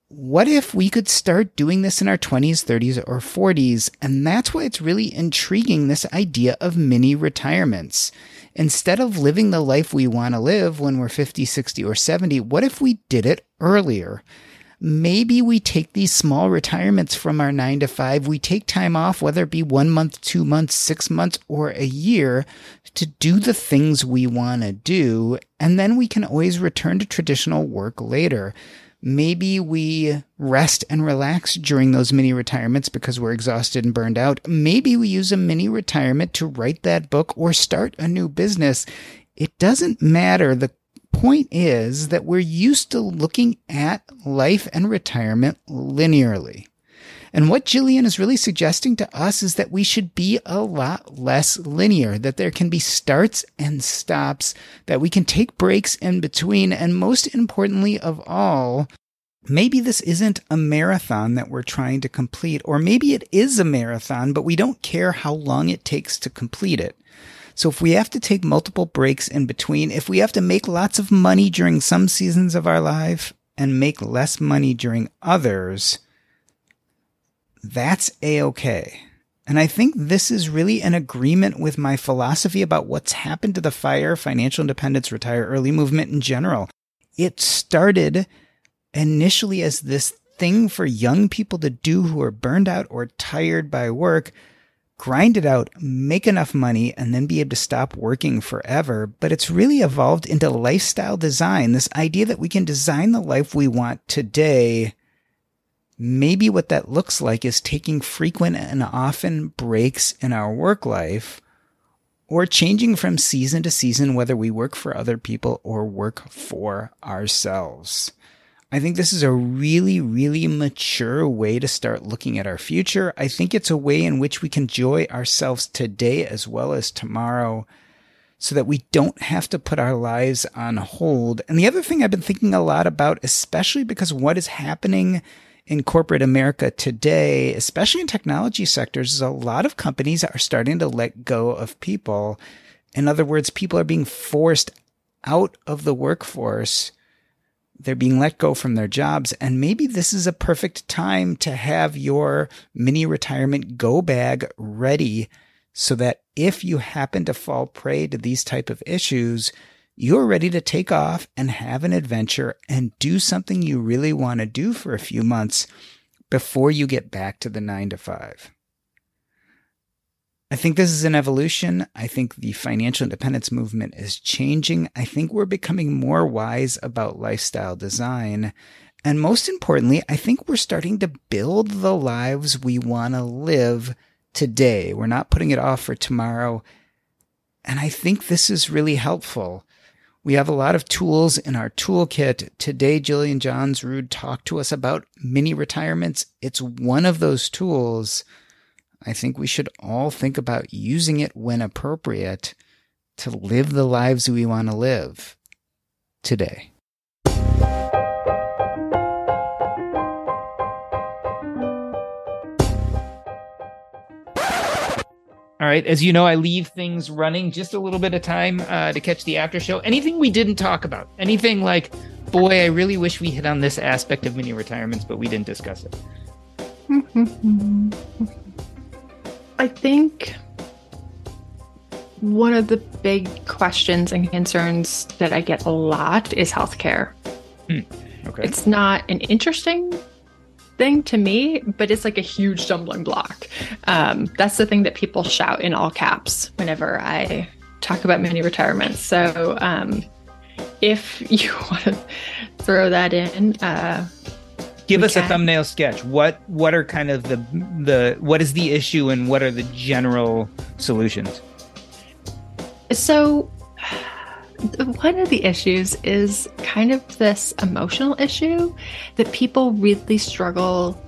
what if we could start doing this in our 20s, 30s, or 40s? And that's why it's really intriguing this idea of mini retirements. Instead of living the life we want to live when we're 50, 60, or 70, what if we did it earlier? Maybe we take these small retirements from our nine to five. We take time off, whether it be one month, two months, six months, or a year to do the things we want to do. And then we can always return to traditional work later. Maybe we rest and relax during those mini retirements because we're exhausted and burned out. Maybe we use a mini retirement to write that book or start a new business. It doesn't matter. The point is that we're used to looking at life and retirement linearly. And what Jillian is really suggesting to us is that we should be a lot less linear, that there can be starts and stops, that we can take breaks in between. And most importantly of all, maybe this isn't a marathon that we're trying to complete, or maybe it is a marathon, but we don't care how long it takes to complete it. So if we have to take multiple breaks in between, if we have to make lots of money during some seasons of our life and make less money during others, that's a okay. And I think this is really an agreement with my philosophy about what's happened to the FIRE financial independence retire early movement in general. It started initially as this thing for young people to do who are burned out or tired by work, grind it out, make enough money, and then be able to stop working forever. But it's really evolved into lifestyle design. This idea that we can design the life we want today Maybe what that looks like is taking frequent and often breaks in our work life or changing from season to season, whether we work for other people or work for ourselves. I think this is a really, really mature way to start looking at our future. I think it's a way in which we can enjoy ourselves today as well as tomorrow so that we don't have to put our lives on hold. And the other thing I've been thinking a lot about, especially because what is happening in corporate America today, especially in technology sectors, is a lot of companies are starting to let go of people. In other words, people are being forced out of the workforce. They're being let go from their jobs. And maybe this is a perfect time to have your mini retirement go bag ready so that if you happen to fall prey to these type of issues, you're ready to take off and have an adventure and do something you really want to do for a few months before you get back to the 9 to 5. I think this is an evolution. I think the financial independence movement is changing. I think we're becoming more wise about lifestyle design. And most importantly, I think we're starting to build the lives we want to live today. We're not putting it off for tomorrow. And I think this is really helpful. We have a lot of tools in our toolkit. Today, Jillian Johnsrud talked to us about mini retirements. It's one of those tools. I think we should all think about using it when appropriate to live the lives we want to live today. Right. As you know, I leave things running just a little bit of time uh, to catch the after show. Anything we didn't talk about? Anything like, boy, I really wish we hit on this aspect of mini retirements, but we didn't discuss it. I think one of the big questions and concerns that I get a lot is healthcare. Hmm. Okay. It's not an interesting thing to me, but it's like a huge stumbling block. Um, that's the thing that people shout in all caps whenever I talk about mini retirements. So um, if you want to throw that in, uh, give us can. a thumbnail sketch. What what are kind of the the what is the issue and what are the general solutions? So one of the issues is kind of this emotional issue that people really struggle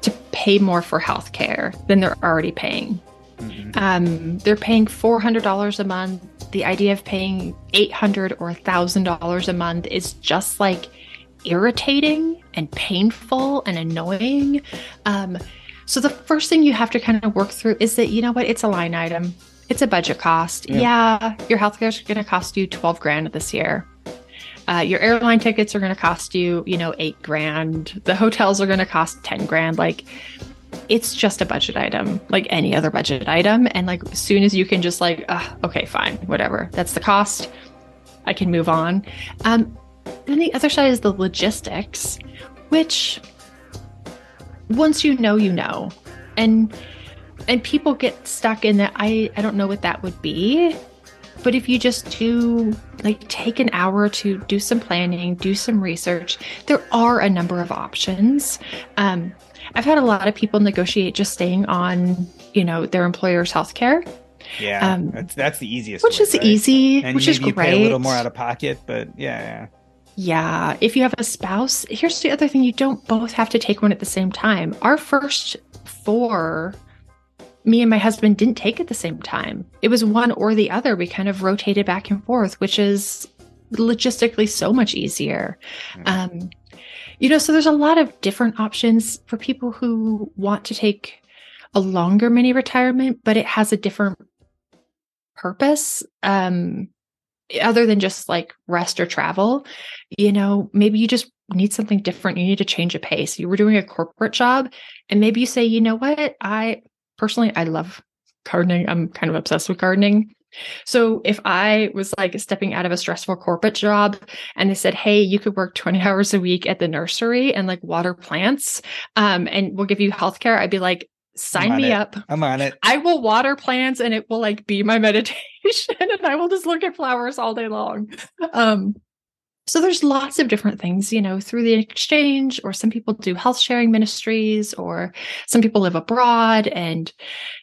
to pay more for healthcare than they're already paying. Mm-hmm. Um, they're paying $400 a month. The idea of paying $800 or $1,000 a month is just like irritating and painful and annoying. Um, so the first thing you have to kind of work through is that, you know what, it's a line item it's a budget cost. Yeah, yeah your healthcare is going to cost you 12 grand this year. Uh, your airline tickets are going to cost you, you know, eight grand. The hotels are going to cost 10 grand. Like, it's just a budget item, like any other budget item. And like, as soon as you can just like, uh, okay, fine, whatever. That's the cost. I can move on. Um, then the other side is the logistics, which once you know, you know. And and people get stuck in that I I don't know what that would be. But if you just do like take an hour to do some planning, do some research, there are a number of options. Um, I've had a lot of people negotiate just staying on, you know, their employer's health care. Yeah, um, that's, that's the easiest, which way, is right? easy, and which is great. Pay a little more out of pocket, but yeah, yeah. Yeah, if you have a spouse, here's the other thing: you don't both have to take one at the same time. Our first four me and my husband didn't take at the same time. It was one or the other. We kind of rotated back and forth, which is logistically so much easier. Um, you know, so there's a lot of different options for people who want to take a longer mini retirement, but it has a different purpose. Um, other than just like rest or travel, you know, maybe you just need something different. You need to change a pace. You were doing a corporate job, and maybe you say, you know what, I personally, I love gardening. I'm kind of obsessed with gardening. So if I was like stepping out of a stressful corporate job and they said, Hey, you could work 20 hours a week at the nursery and like water plants, um, and we'll give you healthcare, I'd be like, sign me it. up. I'm on it. I will water plants and it will like be my meditation and I will just look at flowers all day long. Um, so there's lots of different things, you know, through the exchange, or some people do health sharing ministries, or some people live abroad and,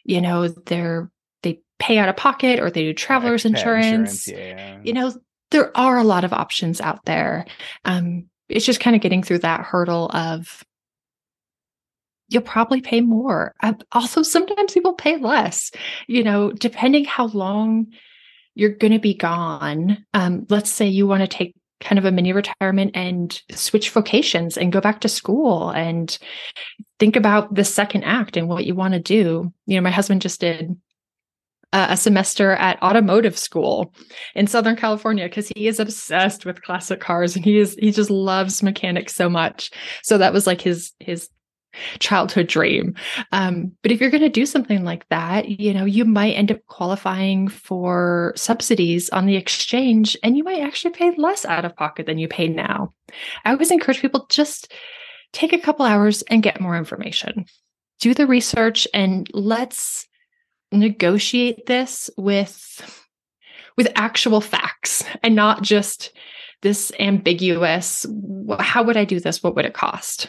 you know, they're they pay out of pocket or they do travelers insurance. insurance yeah. You know, there are a lot of options out there. Um, it's just kind of getting through that hurdle of you'll probably pay more. Um, also, sometimes people pay less, you know, depending how long you're going to be gone. Um, let's say you want to take kind of a mini retirement and switch vocations and go back to school and think about the second act and what you want to do. You know, my husband just did a semester at automotive school in Southern California because he is obsessed with classic cars and he is he just loves mechanics so much. So that was like his his childhood dream. Um, but if you're going to do something like that, you know, you might end up qualifying for subsidies on the exchange and you might actually pay less out of pocket than you pay now. I always encourage people just take a couple hours and get more information. Do the research and let's negotiate this with with actual facts and not just this ambiguous how would I do this? What would it cost?